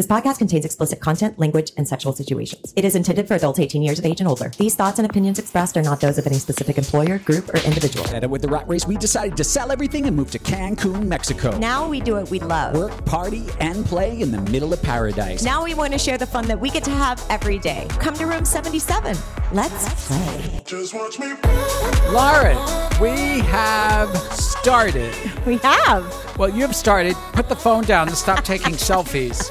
This podcast contains explicit content, language, and sexual situations. It is intended for adults 18 years of age and older. These thoughts and opinions expressed are not those of any specific employer, group, or individual. And with the rat race, we decided to sell everything and move to Cancun, Mexico. Now we do what we love. Work, party, and play in the middle of paradise. Now we want to share the fun that we get to have every day. Come to room 77. Let's play. Just watch me. Lauren, we have started. We have. Well, you have started. Put the phone down and stop taking selfies.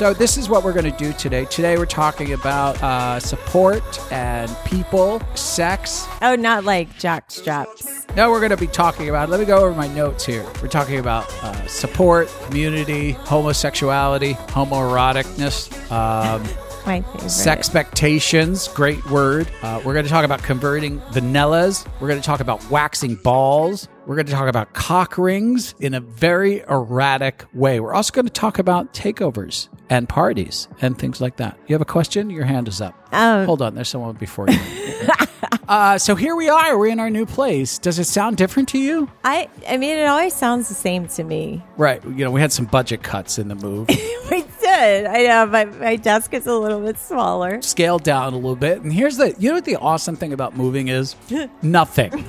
So, this is what we're going to do today. Today, we're talking about uh, support and people, sex. Oh, not like jock straps. No, we're going to be talking about, let me go over my notes here. We're talking about uh, support, community, homosexuality, homoeroticness, um, My favorite. Sexpectations, great word. Uh, we're going to talk about converting vanillas. We're going to talk about waxing balls. We're going to talk about cock rings in a very erratic way. We're also going to talk about takeovers and parties and things like that. You have a question? Your hand is up. Oh. Hold on, there's someone before you. uh, so here we are. We're in our new place. Does it sound different to you? I, I mean, it always sounds the same to me. Right. You know, we had some budget cuts in the move. We did. I know. My, my desk is a little bit smaller. scaled down a little bit. And here's the you know what the awesome thing about moving is? Nothing.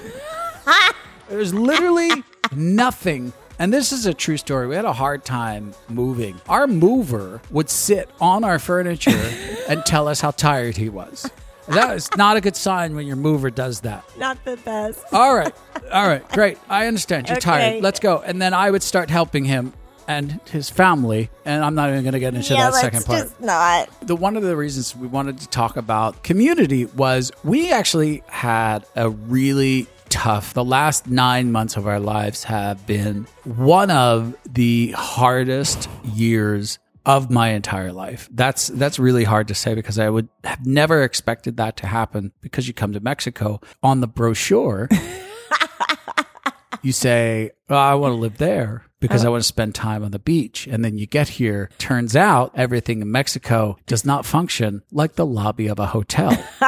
There's literally nothing. And this is a true story. We had a hard time moving. Our mover would sit on our furniture and tell us how tired he was. That is not a good sign when your mover does that. Not the best. All right. All right. Great. I understand. You're Okay. tired. Let's go. And then I would start helping him and his family. And I'm not even going to get into yeah, that second part just not. the one of the reasons we wanted to talk about community was we actually had a really tough the last nine months of our lives have been one of the hardest years of my entire life. That's that's really hard to say because i would have never expected that to happen because you come to mexico. On the brochure you say, oh, I want to live there because I want to spend time on the beach. And then you get here. Turns out everything in Mexico does not function like the lobby of a hotel.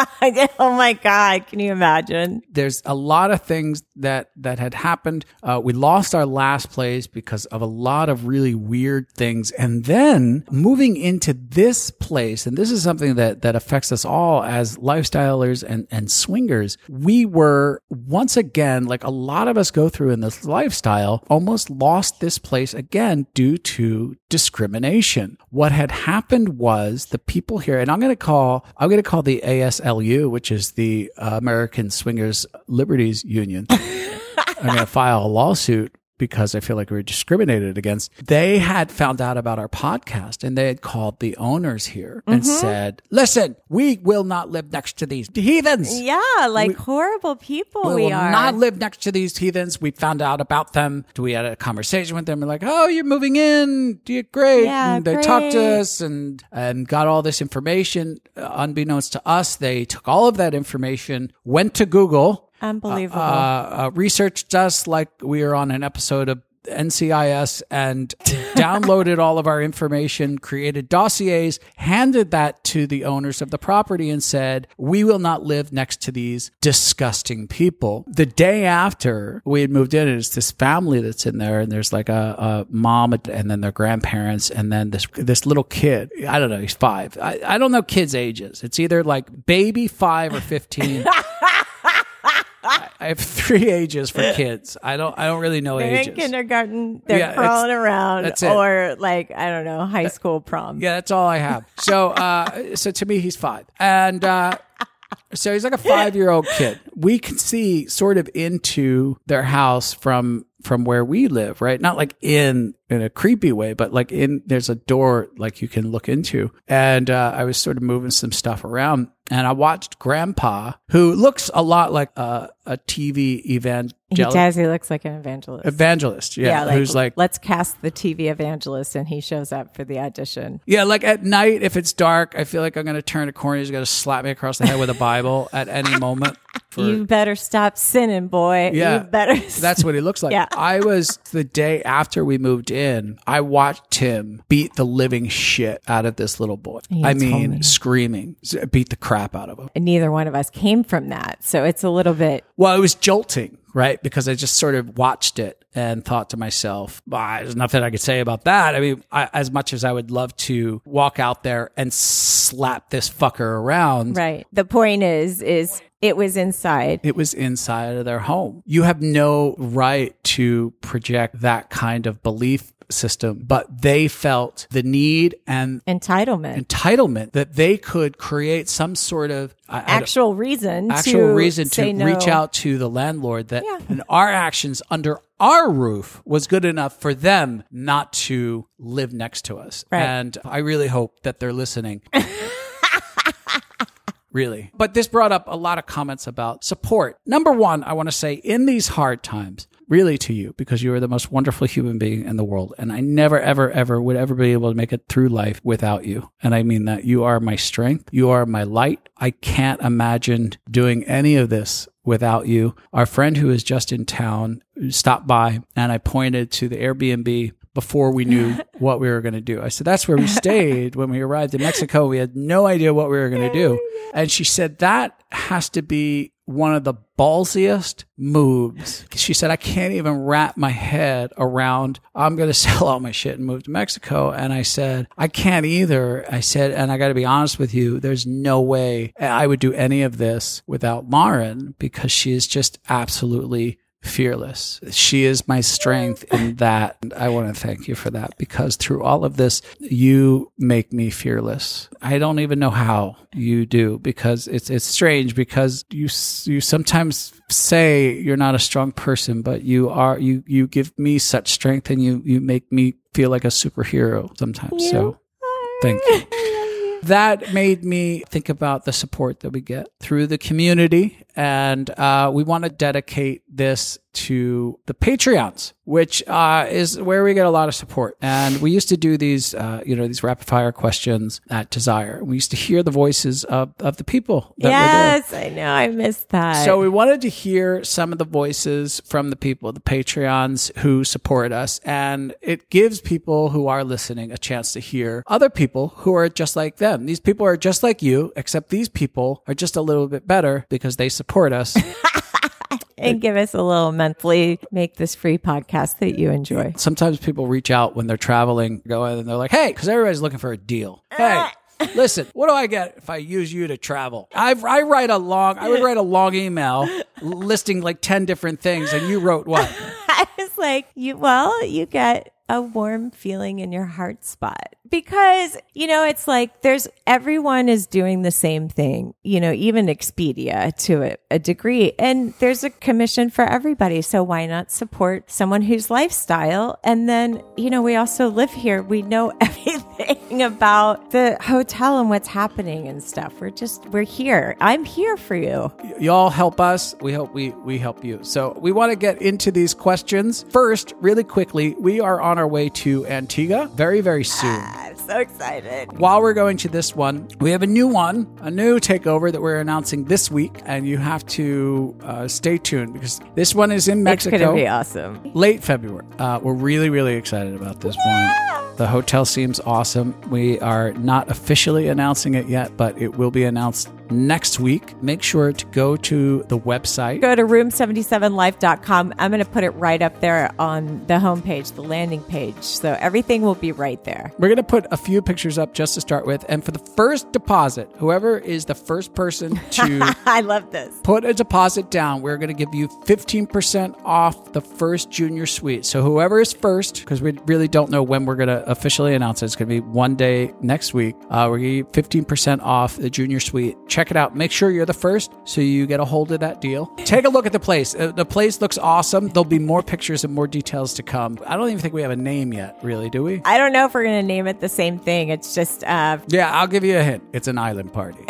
oh my God. Can you imagine? There's a lot of things that, that had happened. Uh, we lost our last place because of a lot of really weird things. And then moving into this place, and this is something that, that affects us all as lifestylers and, and swingers, we were once again, like a lot of us go through in this lifestyle, almost lost this place again due to discrimination. What had happened was the people here, and I'm going to call, I'm going to call the ASLU, which is the uh, American Swingers Liberties Union. I'm going to file a lawsuit because I feel like we were discriminated against. They had found out about our podcast and they had called the owners here and said, listen, we will not live next to these heathens. Yeah, like horrible people We, we, will are. not live next to these heathens. We found out about them. We had a conversation with them. We're like, "Oh, you're moving in. Do you great?" Yeah, and they talked to us and and got all this information. Uh, unbeknownst to us, they took all of that information, went to Google, Unbelievable. uh, uh, researched us like we were on an episode of NCIS and downloaded all of our information, created dossiers, handed that to the owners of the property and said, we will not live next to these disgusting people. The day after we had moved in, it's this family that's in there and there's like a, a mom and then their grandparents and then this, this little kid. I don't know. He's five. I, I don't know kids' ages. It's either like baby five or 15. I have three ages for kids. I don't. I don't really know they're in ages. kindergarten. They're Yeah, crawling it's- around, that's it. or like I don't know, high school prom. Yeah, that's all I have. So, uh, so to me, he's five, and uh, so he's like a five-year-old kid. We can see sort of into their house from from where we live, right? Not like in in a creepy way, but like in there's a door like you can look into. And uh, I was sort of moving some stuff around, and I watched Grandpa, who looks a lot like a, a TV He evangelist. does. He looks like an evangelist. Evangelist, yeah, like, who's like let's cast the TV evangelist, and he shows up for the audition. Yeah, like at night, if it's dark, I feel like I'm going to turn a corner. He's going to slap me across the head with a Bible at any moment. For, you better stop sinning, boy. Yeah. you better. that's what he looks like. Yeah. I was the day after we moved in, I watched him beat the living shit out of this little boy. You I mean, me. screaming, beat the crap out of him. And neither one of us came from that, so it's a little bit. Well, it was jolting. right? Because I just sort of watched it and thought to myself, bah, there's nothing I could say about that. I mean, I, as much as I would love to walk out there and slap this fucker around, Right. The point is, is it was inside. it was inside of their home. You have no right to project that kind of belief system, but they felt the need and Entitlement. entitlement that they could create some sort of I- I don't- actual reason actual to reason to no. reach out to the landlord that Yeah. and our actions under our roof was good enough for them not to live next to us. Right. And I really hope that they're listening. Really. But this brought up a lot of comments about support. Number one, I want to say in these hard times, really to you, because you are the most wonderful human being in the world. And I never, ever, ever would ever be able to make it through life without you. And I mean that you are my strength. You are my light. I can't imagine doing any of this without you. Our friend who is just in town stopped by and I pointed to the Airbnb before we knew what we were going to do. I said, that's where we stayed when we arrived in Mexico. We had no idea what we were going to oh do. And she said, that has to be one of the ballsiest moves. She said, I can't even wrap my head around, I'm going to sell all my shit and move to Mexico. And I said, I can't either. I said, and I got to be honest with you, there's no way I would do any of this without Lauren because she is just absolutely fearless. She is my strength in that. And I want to thank you for that because through all of this, you make me fearless. I don't even know how you do because it's it's strange because you you sometimes say you're not a strong person, but you are you you give me such strength and you you make me feel like a superhero sometimes. So thank you that made me think about the support that we get through the community. And uh, we want to dedicate this to the Patreons, which uh, is where we get a lot of support. And we used to do these, uh, you know, these rapid fire questions at Desire. We used to hear the voices of, of the people that were there. Yes, I know. I missed that. So we wanted to hear some of the voices from the people, the Patreons who support us. And it gives people who are listening a chance to hear other people who are just like them. These people are just like you, except these people are just a little bit better because they support us. and give us a little monthly, make this free podcast that you enjoy. Sometimes people reach out when they're traveling, go and they're like, hey, because everybody's looking for a deal. Hey, listen, what do I get if I use you to travel? I, I write a long, I would write a long email listing like 10 different things, and you wrote what? I was like, you well, you get a warm feeling in your heart spot because you know it's like there's everyone is doing the same thing you know even expedia to a, a degree. And there's a commission for everybody. So why not support someone whose lifestyle? And then you know we also live here. We know everything about the hotel and what's happening and stuff. We're just we're here. I'm here for you. Y'all help us. We hope we we help you. So we want to get into these questions. First, really quickly. We are on our way to Antigua very very soon. i'm so excited While we're going to this one, we have a new one, a new takeover that we're announcing this week, and you have to uh, stay tuned because this one is in Mexico. it's Mexico. gonna be awesome late February. Uh, we're really, really excited about this one. The hotel seems awesome. We are not officially announcing it yet, but it will be announced next week. Make sure to go to the website. go to room77life.com. I'm going to put it right up there on the homepage, the landing page. So everything will be right there. We're going to put a few pictures up just to start with. And for the first deposit, whoever is the first person to I love this. put a deposit down, we're going to give you 15% off the first junior suite. So whoever is first, because we really don't know when we're going to officially announce it, it's going to be one day next week. Uh, we're going to you 15% off the junior suite. Check it out. Make sure you're the first so you get a hold of that deal. Take a look at the place. Uh, the place looks awesome. There'll be more pictures and more details to come. I don't even think we have a name yet, really, do we? I don't know if we're going to name it the same thing. It's just, uh, Yeah, I'll give you a hint. It's an island party.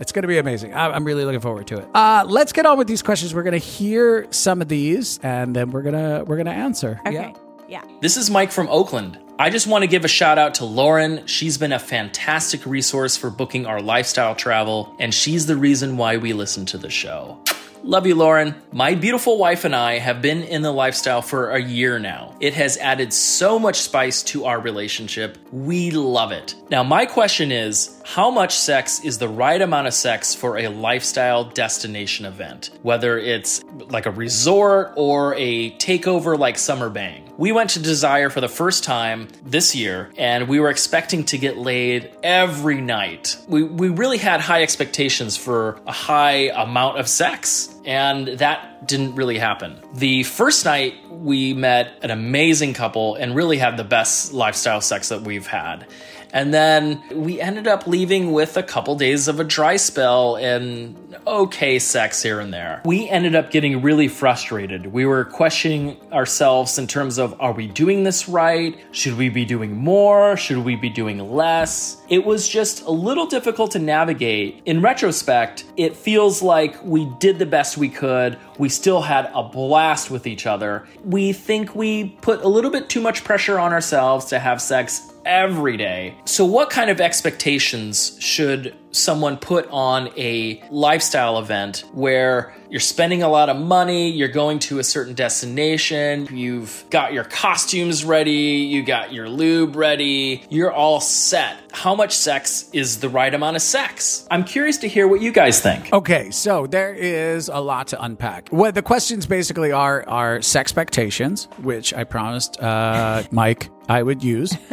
it's going to be amazing. I'm really looking forward to it. Uh, let's get on with these questions. We're going to hear some of these, and then we're gonna we're gonna answer. okay. Yeah. Yeah. This is Mike from Oakland. I just want to give a shout out to Lauren. She's been a fantastic resource for booking our lifestyle travel, and she's the reason why we listen to the show. Love you, Lauren. My beautiful wife and I have been in the lifestyle for a year now. It has added so much spice to our relationship. We love it. Now, my question is how much sex is the right amount of sex for a lifestyle destination event? Whether it's like a resort or a takeover like Summer Bang. We went to Desire for the first time this year and we were expecting to get laid every night. We, we really had high expectations for a high amount of sex and that didn't really happen. The first night, we met an amazing couple and really had the best lifestyle sex that we've had. And then we ended up leaving with a couple days of a dry spell and okay sex here and there. We ended up getting really frustrated. We were questioning ourselves in terms of are we doing this right? Should we be doing more? Should we be doing less? It was just a little difficult to navigate. In retrospect, it feels like we did the best we could. We still had a blast with each other. We think we put a little bit too much pressure on ourselves to have sex every day. So, what kind of expectations should someone put on a lifestyle event where you're spending a lot of money, you're going to a certain destination, you've got your costumes ready, you got your lube ready, you're all set. How much sex is the right amount of sex? I'm curious to hear what you guys think. Okay, so there is a lot to unpack. What the questions basically are are sex expectations, which I promised uh, Mike I would use.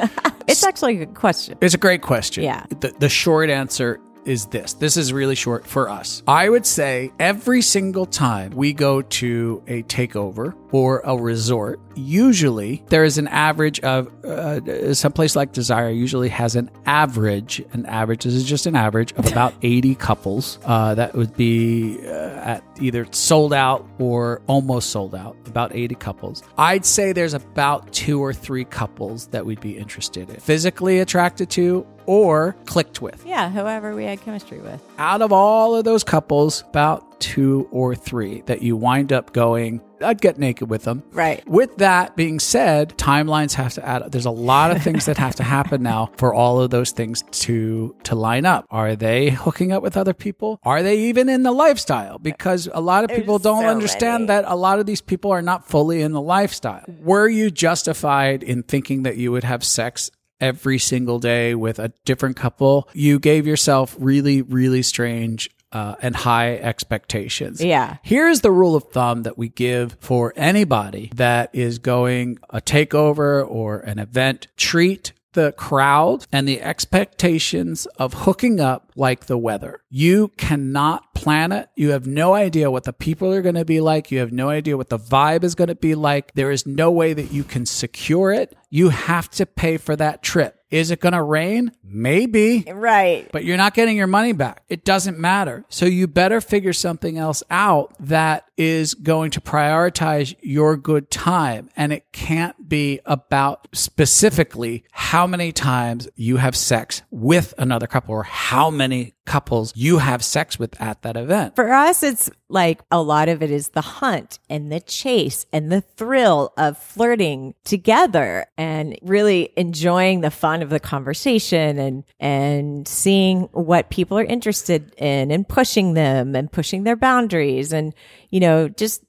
It's actually a good question. It's a great question. Yeah. The, the short answer is this. This is really short for us. I would say every single time we go to a takeover or a resort, usually there is an average of uh, some place like Desire usually has an average. An average this is just an average of about 80 couples. Uh, that would be uh, at either sold out or almost sold out. About 80 couples. I'd say there's about two or three couples that we'd be interested in, physically attracted to or clicked with. Yeah, whoever we had chemistry with. Out of all of those couples, about two or three that you wind up going, I'd get naked with them. Right. With that being said, timelines have to add There's a lot of things that have to happen now for all of those things to to line up. Are they hooking up with other people? Are they even in the lifestyle? Because a lot of people don't so understand many. that a lot of these people are not fully in the lifestyle. Were you justified in thinking that you would have sex every single day with a different couple? You gave yourself really, really strange uh, and high expectations. Yeah. Here's the rule of thumb that we give for anybody that is going a takeover or an event. Treat the crowd and the expectations of hooking up like the weather. You cannot plan it. You have no idea what the people are going to be like. You have no idea what the vibe is going to be like. There is no way that you can secure it. You have to pay for that trip. Is it going to rain? Maybe Right. but you're not getting your money back. It doesn't matter. So you better figure something else out that is going to prioritize your good time. And it can't be about specifically how many times you have sex with another couple or how many couples you have sex with at that event. For us, it's like a lot of it is the hunt and the chase and the thrill of flirting together and really enjoying the fun of the conversation and, and seeing what people are interested in and pushing them and pushing their boundaries. And, you know, just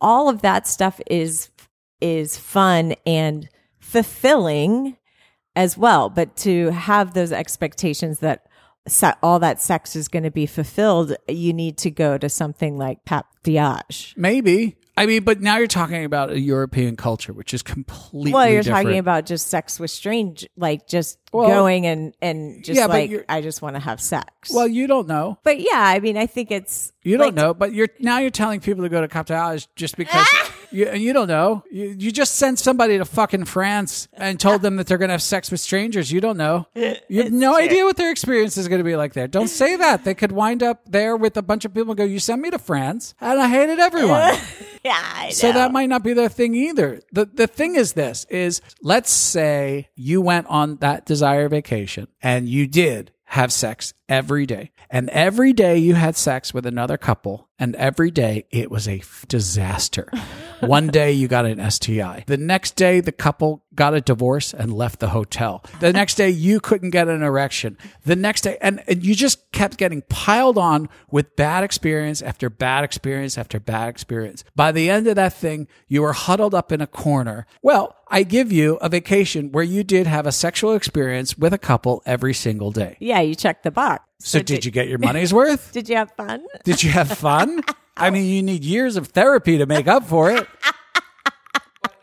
all of that stuff is, is fun and fulfilling as well. But to have those expectations that se- all that sex is going to be fulfilled, you need to go to something like Cap d'Agde. Maybe. I mean, but now you're talking about a European culture, which is completely Well, you're different. talking about just sex with strange, like just Well, going and and just yeah, like I just want to have sex. Well, you don't know. but yeah, I mean, I think it's You don't like, know, but you're now you're telling people to go to Cap d'Agde just because you, and you don't know. You, you just sent somebody to fucking France and told them that they're going to have sex with strangers. You don't know. You have no idea what their experience is going to be like there. Don't say that. They could wind up there with a bunch of people and go, "You sent me to France, and I hated everyone." Yeah, I know. So that might not be their thing either. The the thing is this is let's say you went on that desire vacation and you did have sex every day. And every day you had sex with another couple and every day it was a f- disaster. One day you got an STI. The next day the couple got a divorce and left the hotel. The next day, you couldn't get an erection. The next day, and, and you just kept getting piled on with bad experience after bad experience after bad experience. By the end of that thing, you were huddled up in a corner. Well, I give you a vacation where you did have a sexual experience with a couple every single day. Yeah, you checked the box. So, did you get your money's worth? Did you have fun? Did you have fun? I mean, you need years of therapy to make up for it.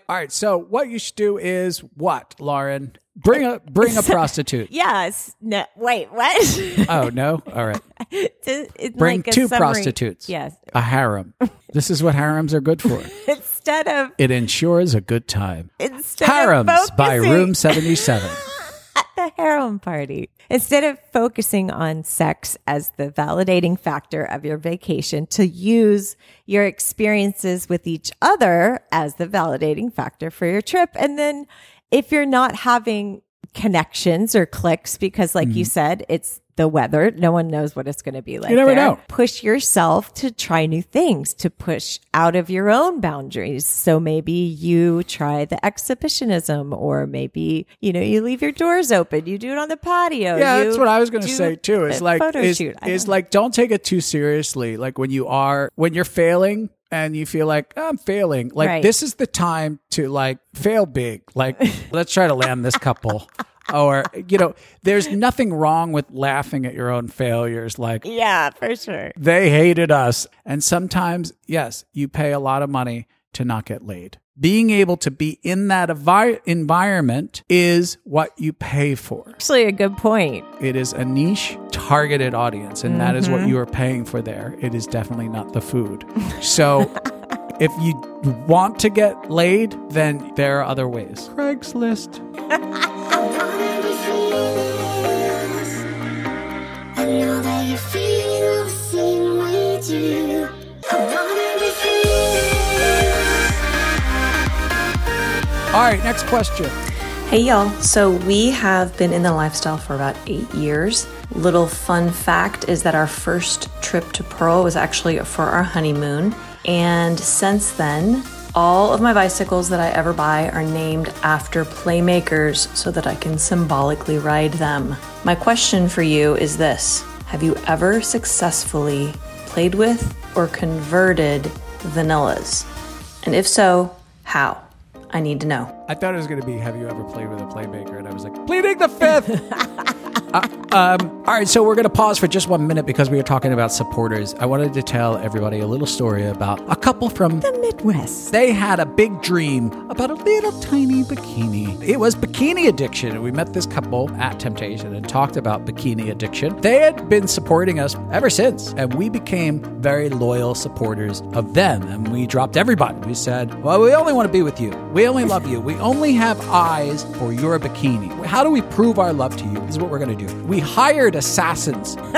All right. So what you should do is what, Lauren? Bring a bring a prostitute. Yes. No. Wait. What? Oh no. All right. It's- it's Bring like two summary. prostitutes. Yes. A harem. This is what harems are good for. Instead of It ensures a good time. instead Harems by Room Room 77. the harem party. Instead of focusing on sex as the validating factor of your vacation, to use your experiences with each other as the validating factor for your trip. And then if you're not having connections or clicks, because like you mm-hmm. said, it's the weather, no one knows what it's going to be like. Mm-hmm. never there. know. Push yourself to try new things, to push out of your own boundaries. So maybe you try the exhibitionism, or maybe, you know, you leave your doors open, you do it on the patio. Yeah, you that's what I was going to say too. Is like photo is, shoot. Is know. like don't take it too seriously. Like when you are when you're failing and you feel like "Oh, I'm failing. Like Right. this is the time to like fail big. Like let's try to land this couple. Or you know, there's nothing wrong with laughing at your own failures. Like yeah, for sure. they hated us. And sometimes, yes, you pay a lot of money to not get laid. Being able to be in that envi- environment is what you pay for. Actually, a good point. It is a niche targeted audience, and that is what mm-hmm. you are paying for there. It is definitely not the food. So if you want to get laid, then there are other ways. Craigslist. know that you feel the same way too. I wanna be free. All right, next question. Hey y'all, so we have been in the lifestyle for about eight years. Little fun fact is that our first trip to Pearl was actually for our honeymoon. And since then, all of my bicycles that I ever buy are named after playmakers so that I can symbolically ride them. My question for you is this Have you ever successfully played with or converted vanillas? And if so, how? I need to know. I thought it was going to be Have you ever played with a playmaker? And I was like, Pleading the fifth. Uh, um, all right, so we're going to pause for just one minute because we are talking about supporters. I wanted to tell everybody a little story about a couple from The Midwest. They had a big dream about a little tiny bikini. It was bikini addiction. We met this couple at Temptation and talked about bikini addiction. They had been supporting us ever since, and we became very loyal supporters of them. And we dropped everybody. We said, Well, we only want to be with you. We only love you. We only have eyes for your bikini. How do we prove our love to you? This is what we're going to do. We hired assassins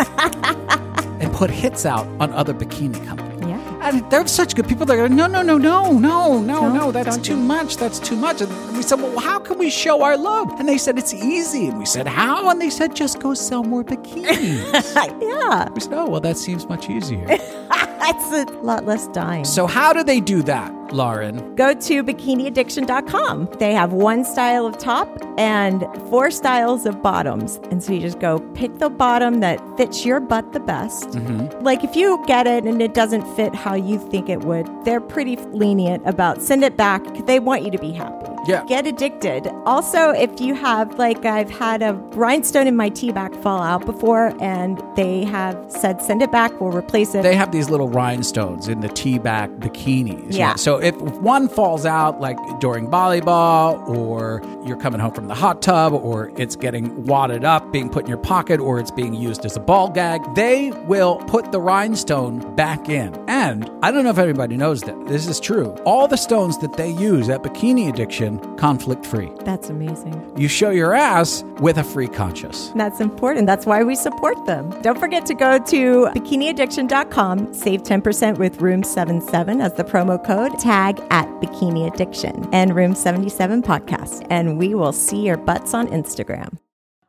and put hits out on other bikini companies. Yeah. And they're such good people. They're like, no, no, no, no, no, no, no. That's too much. That's too much. And we said, well, how can we show our love? And they said, it's easy. And we said, how? And they said, just go sell more bikinis. yeah. we said, oh, well, that seems much easier. That's a lot less dying. so how do they do that, Lauren? Go to bikiniaddiction.com. They have one style of top and four styles of bottoms. And so you just go pick the bottom that fits your butt the best. Mm-hmm. Like if you get it and it doesn't fit how you think it would, they're pretty lenient about send it back. They want you to be happy. Yeah. Get addicted. Also, if you have, like, I've had a rhinestone in my tea bag fall out before and they have said, send it back, we'll replace it. They have these little rhinestones in the tea back bikinis. Yeah. So if one falls out, like during volleyball, or you're coming home from the hot tub, or it's getting wadded up, being put in your pocket, or it's being used as a ball gag, they will put the rhinestone back in. And I don't know if everybody knows that this is true. All the stones that they use at Bikini Addiction, conflict free. That's amazing. You show your ass with a free conscience. That's important. That's why we support them. Don't forget to go to bikiniaddiction.com, save 10% with Room 77 as the promo code, tag at Bikini Addiction and Room 77 podcast. And we will see your butts on Instagram.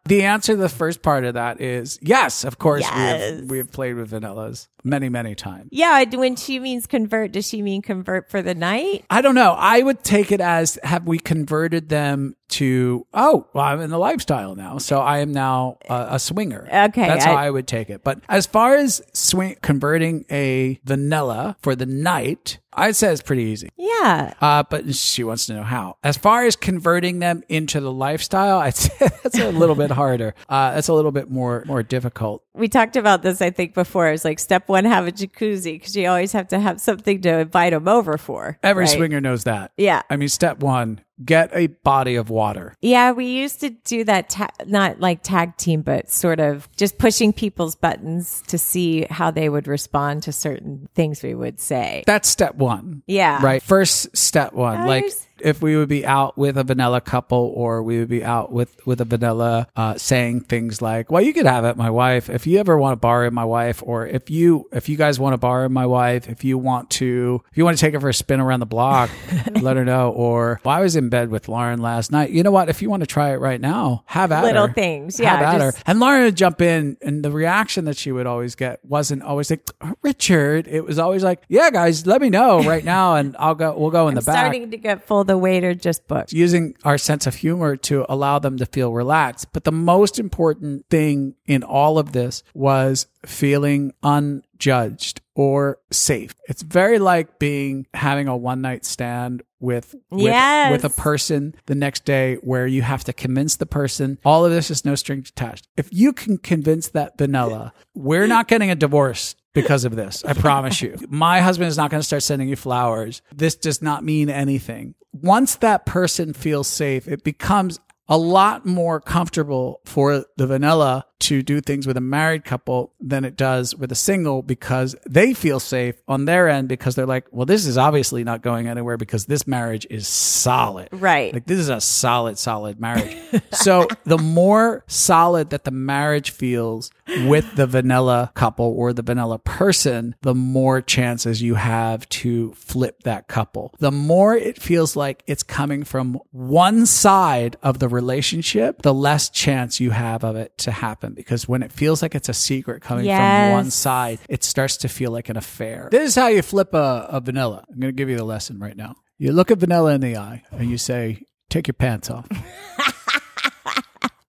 The answer to the first part of that is yes, of course. We, have, we have played with vanillas many, many times. Yeah, when she means convert, does she mean convert for the night? I don't know. I would take it as have we converted them to, oh, well, I'm in the lifestyle now. So I am now a, a swinger. Okay, That's how I- I would take it. But as far as swing, converting a vanilla for the night, I'd say it's pretty easy. Yeah. Uh, but she wants to know how. As far as converting them into the lifestyle, I'd say that's a little bit harder. Uh, that's a little bit more more difficult. We talked about this, I think, before. It's like step one, have a jacuzzi because you always have to have something to invite them over for. Every right? swinger knows that. Yeah. I mean, step one, get a body of water. Yeah, we used to do that, ta- not like tag team, but sort of just pushing people's buttons to see how they would respond to certain things we would say. That's step one. Yeah. Right. First step one. like if we would be out with a vanilla couple or we would be out with, with a vanilla, uh, saying things like, well, you could have it, my wife. If you ever want to borrow my wife or if you, if you guys want to borrow my wife, if you want to, if you want to take her for a spin around the block, let her know. Or well, I was in bed with Lauren last night. You know what? If you want to try it right now, have at Little her. things, Have yeah, at her. And Lauren would jump in, and the reaction that she would always get wasn't always like, Richard. It was always like, yeah, guys, let me know right now, and I'll go. We'll go in I'm the back. starting to get full. The waiter just booked. Using our sense of humor to allow them to feel relaxed. But the most important thing in all of this was feeling unjudged or safe. It's very like being having a one night stand with with, Yes. with a person the next day where you have to convince the person all of this is no strings attached. If you can convince that vanilla, we're not getting a divorce because of this. I promise you. My husband is not going to start sending you flowers. This does not mean anything. Once that person feels safe, it becomes a lot more comfortable for the vanilla to do things with a married couple than it does with a single because they feel safe on their end because they're like, well, this is obviously not going anywhere because this marriage is solid. Right. Like this is a solid, solid marriage. so the more solid that the marriage feels with the vanilla couple or the vanilla person, the more chances you have to flip that couple. The more it feels like it's coming from one side of the relationship, the less chance you have of it to happen. Because when it feels like it's a secret coming from one side, it starts to feel like an affair. This is how you flip a, a vanilla. I'm going to give you the lesson right now. You look at vanilla in the eye and you say, take your pants off.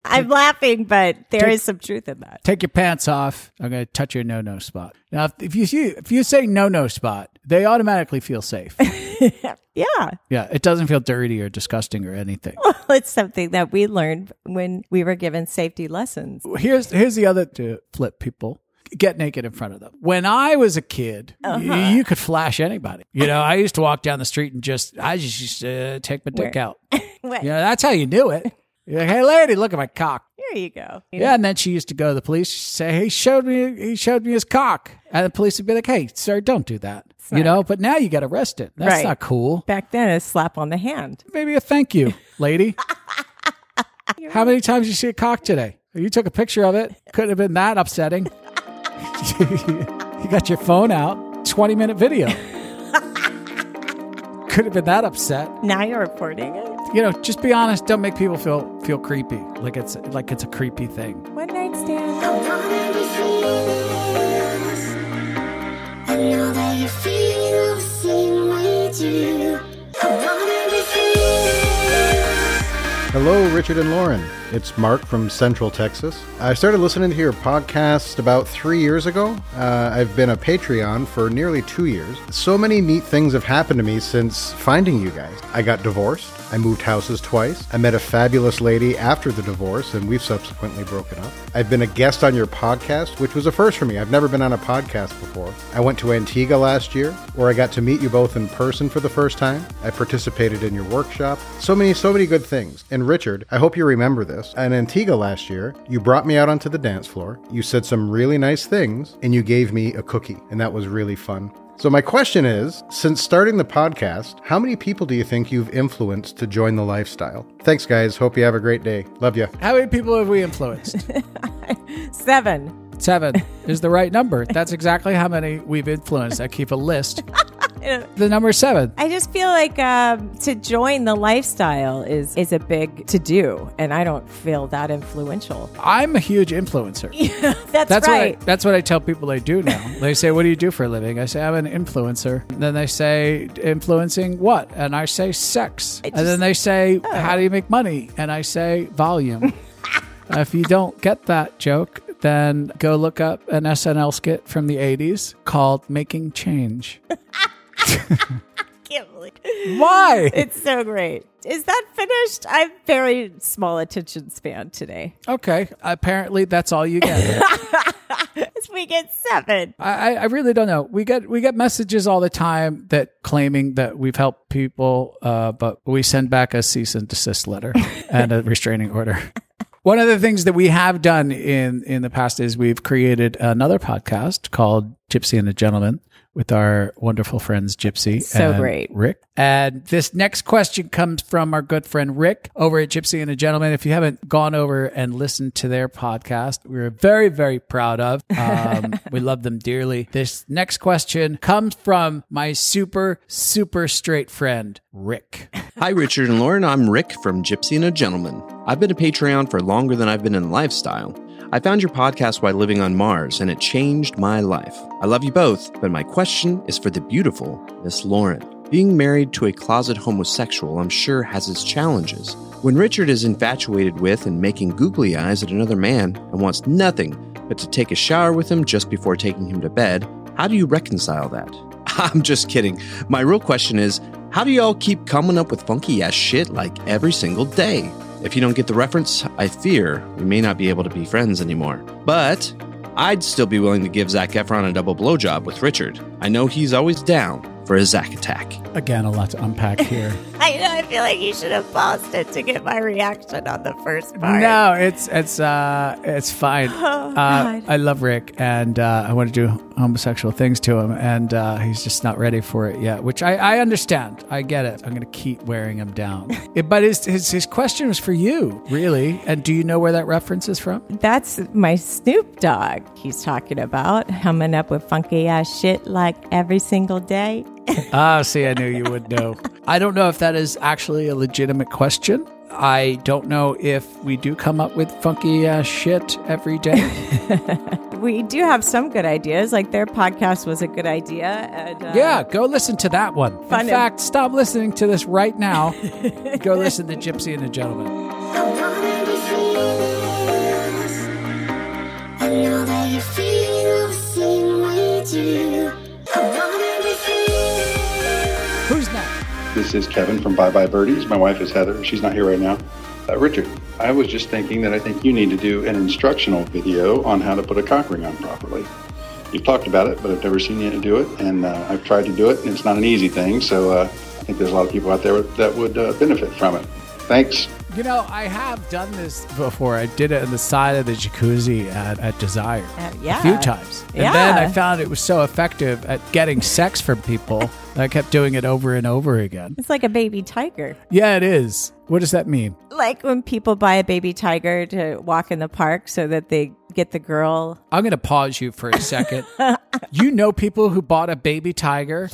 I'm laughing, but there is Take- some truth in that. take your pants off. I'm going to touch your no no spot. Now, if, if you if you say no no spot, they automatically feel safe. Yeah. yeah, it doesn't feel dirty or disgusting or anything. Well, It's something that we learned when we were given safety lessons. Here's here's the other to flip people. Get naked in front of them. When I was a kid, y- uh-huh. you could flash anybody. You know, I used to walk down the street and just, I just used to take my dick Where- out. What? You know, that's how you knew it. You're like, hey, lady, look at my cock. There you go. Yeah, and then she used to go to the police, say, "He showed me, he showed me his cock," and the police would be like, "Hey, sir, don't do that." You know, but now you get arrested. That's Right. not cool. Back then, a slap on the hand. Maybe a thank you, lady. How many times you see a cock today? You took a picture of it. Couldn't have been that upsetting. you got your phone out. Twenty minute video. Could have been that upset. Now you're reporting it. You know, just be honest. Don't make people feel feel creepy. Like it's like it's a creepy thing. One night stand. I wanna be fearless. I know that you feel Hello, Richard and Lauren. It's Mark from Central Texas. I started listening to your podcast about three years ago. Uh, I've been a Patreon for nearly two years. So many neat things have happened to me since finding you guys. I got divorced. I moved houses twice. I met a fabulous lady after the divorce, and we've subsequently broken up. I've been a guest on your podcast, which was a first for me. I've never been on a podcast before. I went to Antigua last year, where I got to meet you both in person for the first time. I participated in your workshop. So many, so many good things. And Richard, I hope you remember this. In Antigua last year, you brought me out onto the dance floor. You said some really nice things, and you gave me a cookie, and that was really fun. So, my question is since starting the podcast, how many people do you think you've influenced to join the lifestyle? Thanks, guys. Hope you have a great day. Love you. How many people have we influenced? Seven. Seven is the right number. That's exactly how many we've influenced. I keep a list. The number seven. I just feel like um, to join the lifestyle is is a big to do, and I don't feel that influential. I'm a huge influencer. That's, That's right. what I, that's what I tell people I do now. They say, "What do you do for a living?" I say, "I'm an influencer." And then they say, "Influencing what?" And I say, "Sex." and then they say, "How do you make money?" And I say, "Volume." If you don't get that joke, then go look up an SNL skit from the '80s called "Making Change." Can't believe- Why? It's so great. Is that finished? I have very small attention span today. Okay, apparently that's all you get. We get seven. I, I- I really don't know. We get we get messages all the time that claiming that we've helped people, uh, but we send back a cease and desist letter and a restraining order. One of the things that we have done in in the past is we've created another podcast called Gypsy and a Gentleman with our wonderful friends Gypsy So and great. Rick. And this next question comes from our good friend Rick over at Gypsy and a Gentleman. If you haven't gone over and listened to their podcast, we're very, very proud of. Um, we love them dearly. This next question comes from my super, super straight friend, Rick. Hi, Richard and Lauren. I'm Rick from Gypsy and a Gentleman. I've been a Patreon for longer than I've been in lifestyle. I found your podcast while living on Mars, and it changed my life. I love you both, but my question is for the beautiful Miss Lauren. Being married to a closet homosexual, I'm sure, has its challenges. When Richard is infatuated with and making googly eyes at another man and wants nothing but to take a shower with him just before taking him to bed, how do you reconcile that? I'm just kidding. My real question is how do y'all keep coming up with funky ass shit like every single day? If you don't get the reference, I fear we may not be able to be friends anymore. But I'd still be willing to give Zac Efron a double blowjob with Richard. I know he's always down for a Zach attack. Again, a lot to unpack here. I know. I feel like you should have paused it to get my reaction on the first part. No, it's it's uh it's fine. Oh, uh, I love Rick, and uh, I want to do homosexual things to him, and uh, he's just not ready for it yet. Which I, I understand. I get it. I'm going to keep wearing him down. It- but his, his his question was for you, really. And do you know where that reference is from? That's my Snoop Dogg he's talking about, humming up with funky ass shit like every single day. Ah, see, I knew you would know. I don't know if that is actually a legitimate question. I don't know if we do come up with funky uh, shit every day. We do have some good ideas, like their podcast was a good idea. And, uh, Yeah, go listen to that one. Fun In of- fact, stop listening to this right now. go listen to Gypsy and the Gentleman. I wanna be fearless. I know that you feel the same way too. This is Kevin from Bye Bye Birdies. My wife is Heather. She's not here right now. Uh, Richard, I was just thinking that I think you need to do an instructional video on how to put a cock ring on properly. You've talked about it, but I've never seen you do it, and uh, I've tried to do it, and it's not an easy thing. So uh, I think there's a lot of people out there that would uh, benefit from it. Thanks. You know, I have done this before. I did it on the side of the jacuzzi at, at Desire Uh, yeah. a few times. And Yeah. then I found it was so effective at getting sex from people that I kept doing it over and over again. It's like a baby tiger. Yeah, it is. What does that mean? Like when people buy a baby tiger to walk in the park so that they get the girl. I'm going to pause you for a second. you know people who bought a baby tiger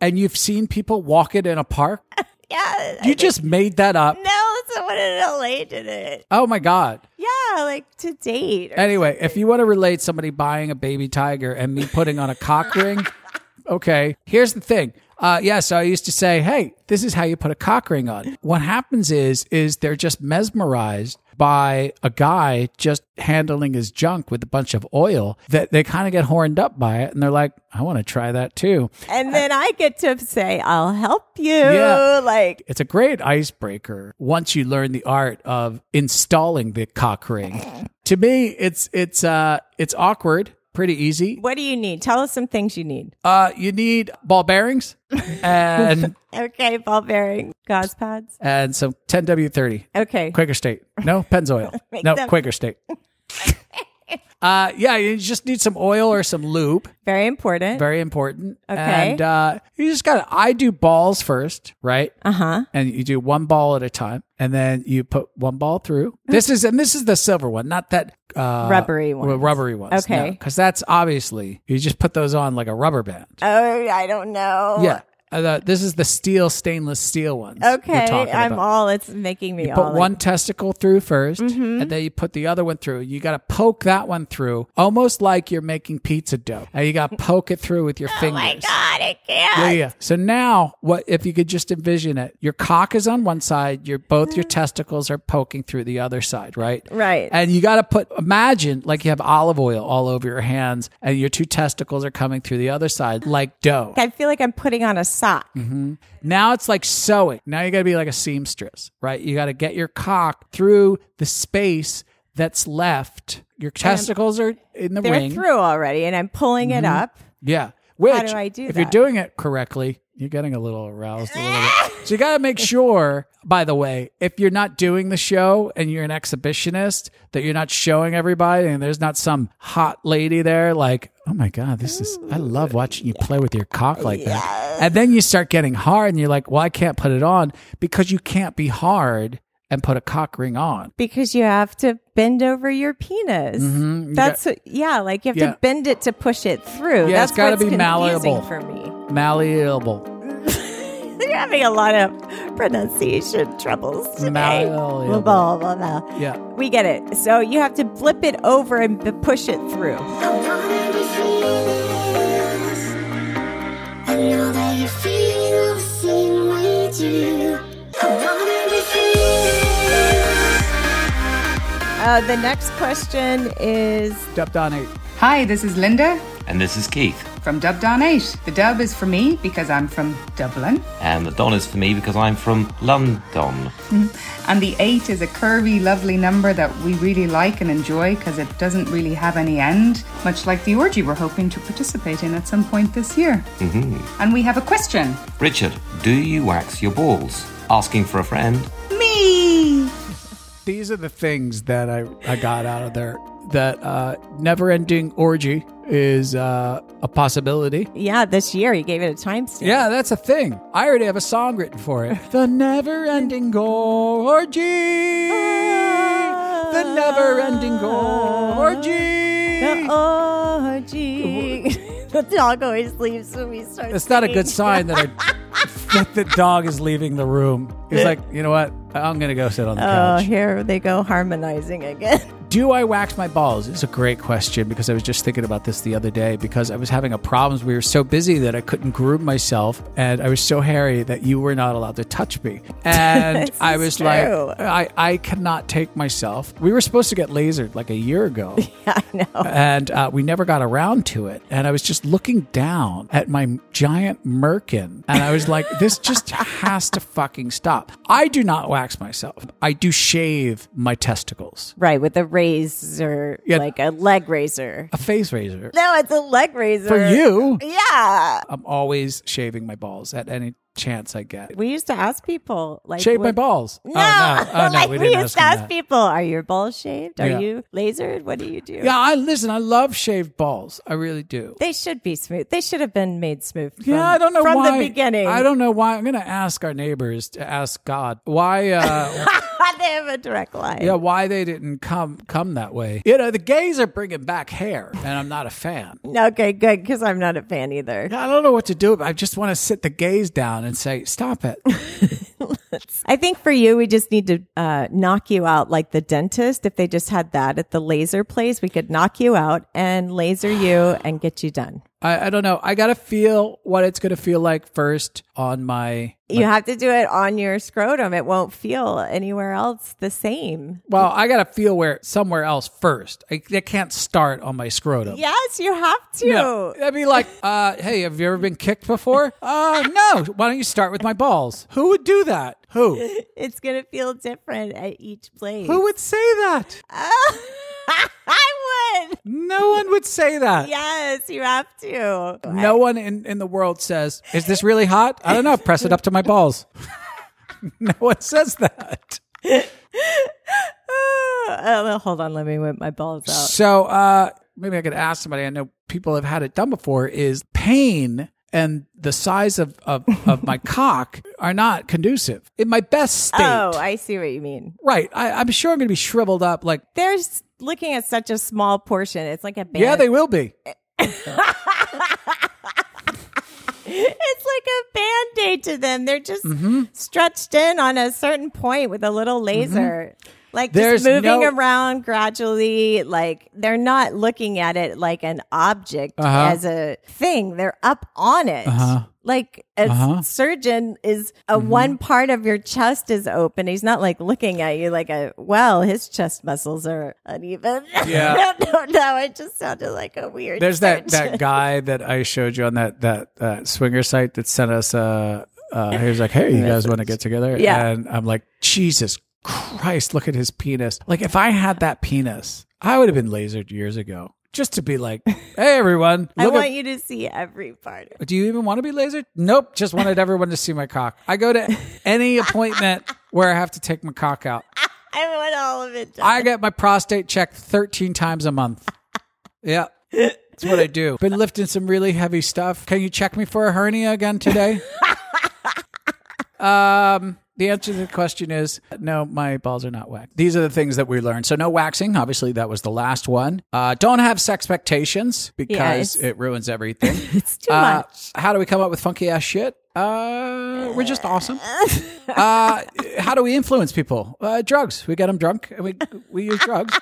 and you've seen people walk it in a park? Yeah. You just made that up. No, someone in LA did it. Oh my God. Yeah, like to date. Anyway, if you want to relate somebody buying a baby tiger and me putting on a cock ring, okay, here's the thing. Uh, yeah, so I used to say, hey, this is how you put a cock ring on. What happens is, is they're just mesmerized by a guy just handling his junk with a bunch of oil that they kind of get horned up by it. And they're like, I want to try that too. And then I get to say, I'll help you. Yeah. Like, It's a great icebreaker once you learn the art of installing the cock ring. to me, it's it's uh it's awkward, pretty easy. what do you need? Tell us some things you need. Uh you need ball bearings and Okay, ball bearing, gauze pads. and some 10W30. Okay. Quaker State. No, Pennzoil. No, them- Quaker State. uh yeah, you just need some oil or some lube. Very important. Very important. Okay. And uh you just got to I do balls first, right? uh huh. and you do one ball at a time and then you put one ball through this is and this is the silver one not that uh Rubbery one. rubbery ones Okay. because that's obviously you just put those on like a rubber band Oh, I don't know. yeah Uh, the- this is the steel, stainless steel ones. Okay, I'm about. all. It's making me You all. put like- one testicle through 1st Mhm. and then you put the other one through. You got to poke that one through, almost like you're making pizza dough. And you got to poke it through with your fingers. Oh my god, I can't. Yeah, yeah. So now, what if you could just envision it? Your cock is on one side. Your both your testicles are poking through the other side, right? Right. And you got to put. Imagine like you have olive oil all over your hands, and your two testicles are coming through the other side like dough. I feel like I'm putting on a sock. hmm Now it's like sewing. Now you got to be like a seamstress, right? You got to get your cock through the space that's left. Your testicles are in the They're ring. through already, and I'm pulling it Mhm. up. Yeah. Which, How do I do if that? you're doing it correctly, you're getting a little aroused a little bit. So you got to make sure, by the way, if you're not doing the show and you're an exhibitionist, that you're not showing everybody and there's not some hot lady there like, oh my God, this is, I love watching you play with your cock like that. And then you start getting hard and you're like, well, I can't put it on because you can't be hard and put a cock ring on. Because you have to bend over your penis. Mhm. You That's what- yeah, like you have Yeah. to bend it to push it through. Yeah, That's it's gotta be malleable. for me. Malleable. You're having a lot of pronunciation troubles today. Malleable. Blah, blah, blah, blah. Yeah. We get it. So you have to flip it over and push it through. I know that you feel the same way too. I wanna be free. Uh, the next question is Dub Don 8. Hi, this is Linda And this is Keith. From Dub Don 8. The dub is for me because I'm from Dublin. And the Don is for me because I'm from London. And the 8 is a curvy, lovely number that we really like and enjoy because it doesn't really have any end, much like the orgy we're hoping to participate in at some point this year. hmm And we have a question. Richard, do you wax your balls? Asking for a friend. Me! These are the things that I, I got out of there. That uh, never ending orgy is uh, a possibility. yeah, this year you gave it a timestamp. Yeah, that's a thing. I already have a song written for it. the never ending orgy. The never ending orgy. The orgy. the dog always leaves when we start. It's not a good sign that, I, that the dog is leaving the room. He's like, you know what? I'm going to go sit on the Oh, couch. Oh, here they go harmonizing again. Do I wax my balls? It's a great question because I was just thinking about this the other day because I was having a problem. We were so busy that I couldn't groom myself, and I was so hairy that you were not allowed to touch me. And I was true. like, I, I cannot take myself. We were supposed to get lasered like a year ago. yeah, I know. And uh, we never got around to it. And I was just looking down at my giant merkin. And I was like, this just has to fucking stop. I do not wax myself. I do shave my testicles. Right, with a razor, Yeah. like a leg razor. A face razor. No, it's a leg razor. For you? Yeah. I'm always shaving my balls at any chance I get. We used to ask people, like, Shave my balls. No, Oh, no. Oh, no, like we we, didn't used ask to ask that. people, are your balls shaved? Are Yeah. you lasered? What do you do? Yeah, I listen. I love shaved balls. I really do. They should be smooth. They should have been made smooth. From, yeah, I don't know from why. the beginning. I don't know why. I'm going to ask our neighbors to ask God why. Uh, have a direct line. yeah, why they didn't come come that way. You know, the gays are bringing back hair, and I'm not a fan. Okay, good, because I'm not a fan either. I don't know what to do. But I just want to sit the gays down and say, "Stop it." I think for you, we just need to uh, knock you out like the dentist. If they just had that at the laser place, we could knock you out and laser you and get you done. I, I don't know. I got to feel what it's going to feel like first on my. You have to do it on your scrotum. It won't feel anywhere else the same. Well, I got to feel where somewhere else first. I, I can't start on my scrotum. Yes, you have to. No, I'd be like, uh, "Hey, have you ever been kicked before?" Uh, no. Why don't you start with my balls? Who would do that? Who? It's going to feel different at each place. Who would say that? I No one would say that. Yes, you have to. No one in, in the world says, Is this really hot? I don't know. Press it up to my balls. no one says that. Uh, hold on, let me whip my balls out. So uh, maybe I could ask somebody. I know people have had it done before. Is pain and the size of, of, of my cock are not conducive in my best state. Oh, I see what you mean. Right. I, I'm sure I'm going to be shriveled up. Like, There's looking at such a small portion. It's like a band. yeah, they will be. it's like a band aid to them. They're just Mm-hmm. stretched in on a certain point with a little laser. Like There's just moving no- around gradually, like they're not looking at it like an object Uh-huh. as a thing. They're up on it. Uh-huh. Like a Uh-huh. surgeon is a Mm-hmm. one part of your chest is open. He's not like looking at you like a well, his chest muscles are uneven. Yeah. I don't know. It just sounded like a weird. There's that surgeon. that guy that I showed you on that that uh, swinger site that sent us. Uh, uh, he was like, "Hey, you guys want to get together?" Yeah. and I'm like, "Jesus Christ, look at his penis! Like, if I had that penis, I would have been lasered years ago." Just to be like, "Hey, everyone, I want at." you to see every part of Do you even want to be lasered? Nope. Just wanted everyone to see my cock. I go to any appointment where I have to take my cock out. I want all of it done. I get my prostate checked 13 times a month. Yeah. That's what I do. Been lifting some really heavy stuff. Can you check me for a hernia again today? um, the answer to the question is no, my balls are not waxed. These are the things that we learned. So no waxing. Obviously, that was the last one. Uh, don't have sex expectations because Yes. it ruins everything. it's too Uh, much. How do we come up with funky ass shit? Uh, we're just awesome. Uh, how do we influence people? Uh, drugs. We get them drunk and we we use drugs.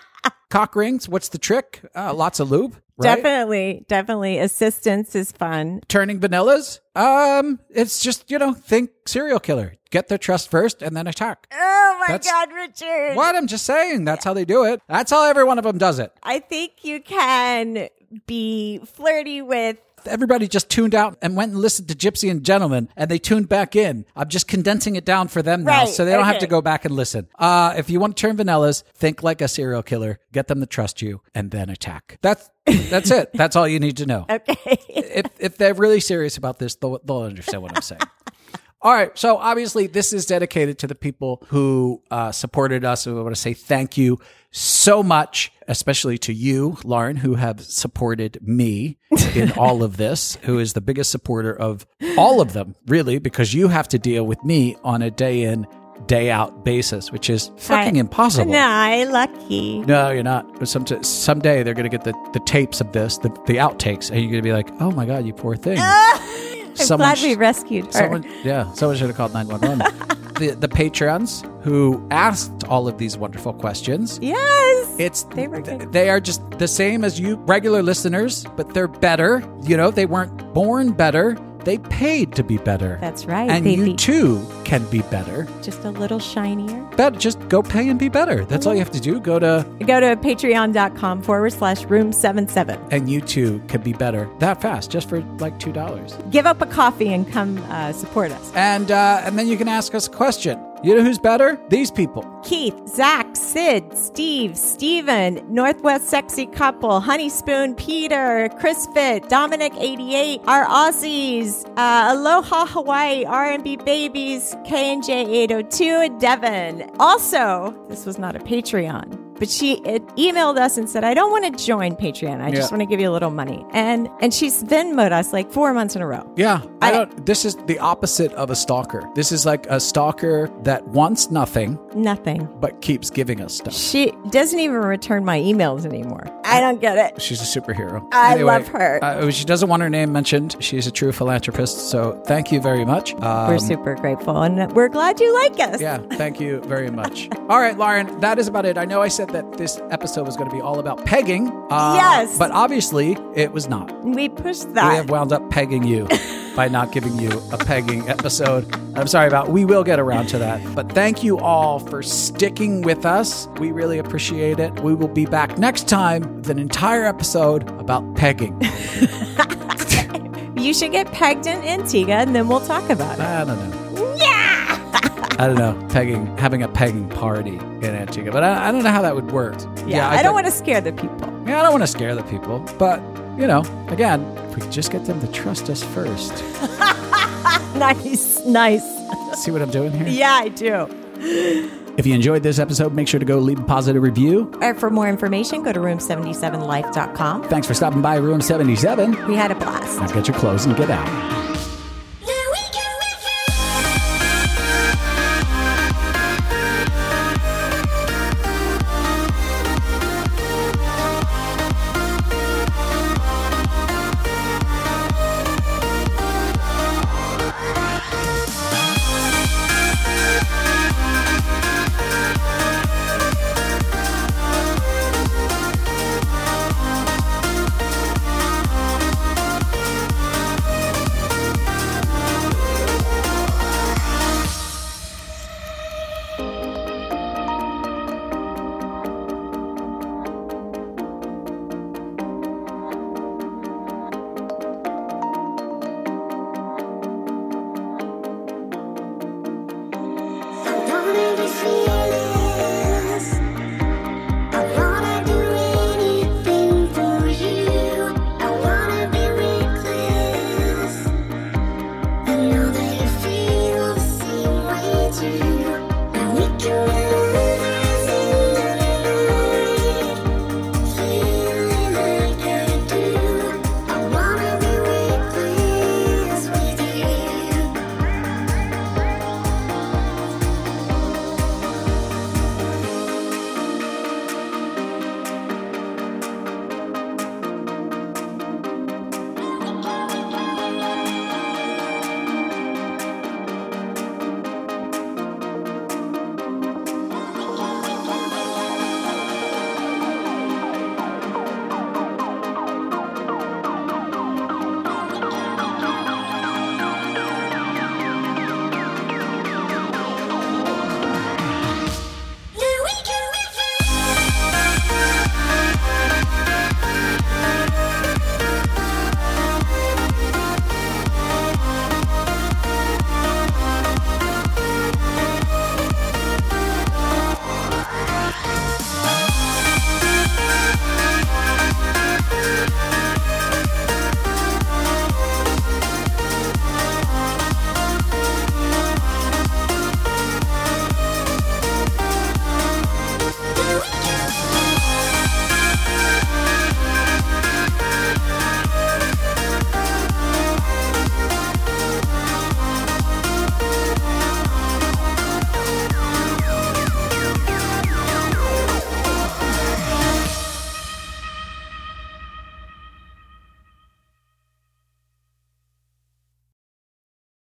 Cock rings. What's the trick? Uh, lots of lube. Right? Definitely, definitely. Assistance is fun. Turning vanillas. Um, it's just you know think serial killer. Get their trust first and then attack. Oh my That's- God, Richard. What? I'm just saying. That's how they do it. That's how every one of them does it. I think you can be flirty with. Everybody just tuned out and went and listened to Gypsy and Gentleman, and they tuned back in. I'm just condensing it down for them now, Right, so they don't have to go back and listen. Uh, if you want to turn vanillas, think like a serial killer, get them to trust you, and then attack. That's that's it. That's all you need to know. Okay. If if they're really serious about this, they'll they'll understand what I'm saying. All right. So obviously, this is dedicated to the people who uh, supported us. And we want to say thank you so much, especially to you, Lauren, who have supported me in all of this, who is the biggest supporter of all of them, really, because you have to deal with me on a day in, day out basis, which is fucking I- impossible. Nah, I lucky. No, you're not. Some someday they're gonna get the, the tapes of this, the, the outtakes, and you're gonna be like, "Oh my god, you poor thing." I'm Someone glad we rescued her. Someone, yeah, someone should have called 911. the, the Patreons who asked all of these wonderful questions. yes. It's They were good. they are just the same as you regular listeners, but they're better. You know, they weren't born better. They paid to be better. That's right. And They you be- too can be better. Just a little shinier. But just go pay and be better. That's all you have to do. Go to Go to patreon.com forward slash room 77. and you too can be better that fast, just for like two dollars. Give up a coffee and come uh, support us. And uh, and then you can ask us a question. You know who's better? These people. Keith, Zach, Sid, Steve, Steven, Northwest Sexy Couple, Honey Spoon, Peter, Chris Fit, Dominic 88, our Aussies, uh, Aloha Hawaii, R&B Babies, K&J 802, and Devin. Also, this was not a Patreon. But she it emailed us and said, "I don't want to join Patreon. I just want to give you a little money." And and she's Venmoed us like four months in a row. Yeah, I, I- don't. This is the opposite of a stalker. This is like a stalker that wants nothing Nothing. but keeps giving us stuff. She doesn't even return my emails anymore. I don't get it. She's a superhero. I love her. Uh, she doesn't want her name mentioned. She's a true philanthropist. So thank you very much. Um, We're super grateful and we're glad you like us. Yeah, thank you very much. All right, Lauren, that is about it. I know I said that this episode was going to be all about pegging. Uh, Yes. But obviously, it was not. We pushed that. We have wound up pegging you by not giving you a pegging episode. I'm sorry about. We will get around to that. But thank you all for sticking with us. We really appreciate it. We will be back next time with an entire episode about pegging. you should get pegged in Antigua and then we'll talk about it. I don't know. Yeah. I don't know. Pegging, having a pegging party in Antigua, but I, I don't know how that would work. Yeah, I, don't want to scare the people. Yeah, I don't want to scare the people, but you know, again, if we could just get them to trust us first. nice, nice. See what I'm doing here? Yeah, I do. If you enjoyed this episode, make sure to go leave a positive review. And for more information, go to room77life.com. Thanks for stopping by Room 77. We had a blast. Now get your clothes and get out.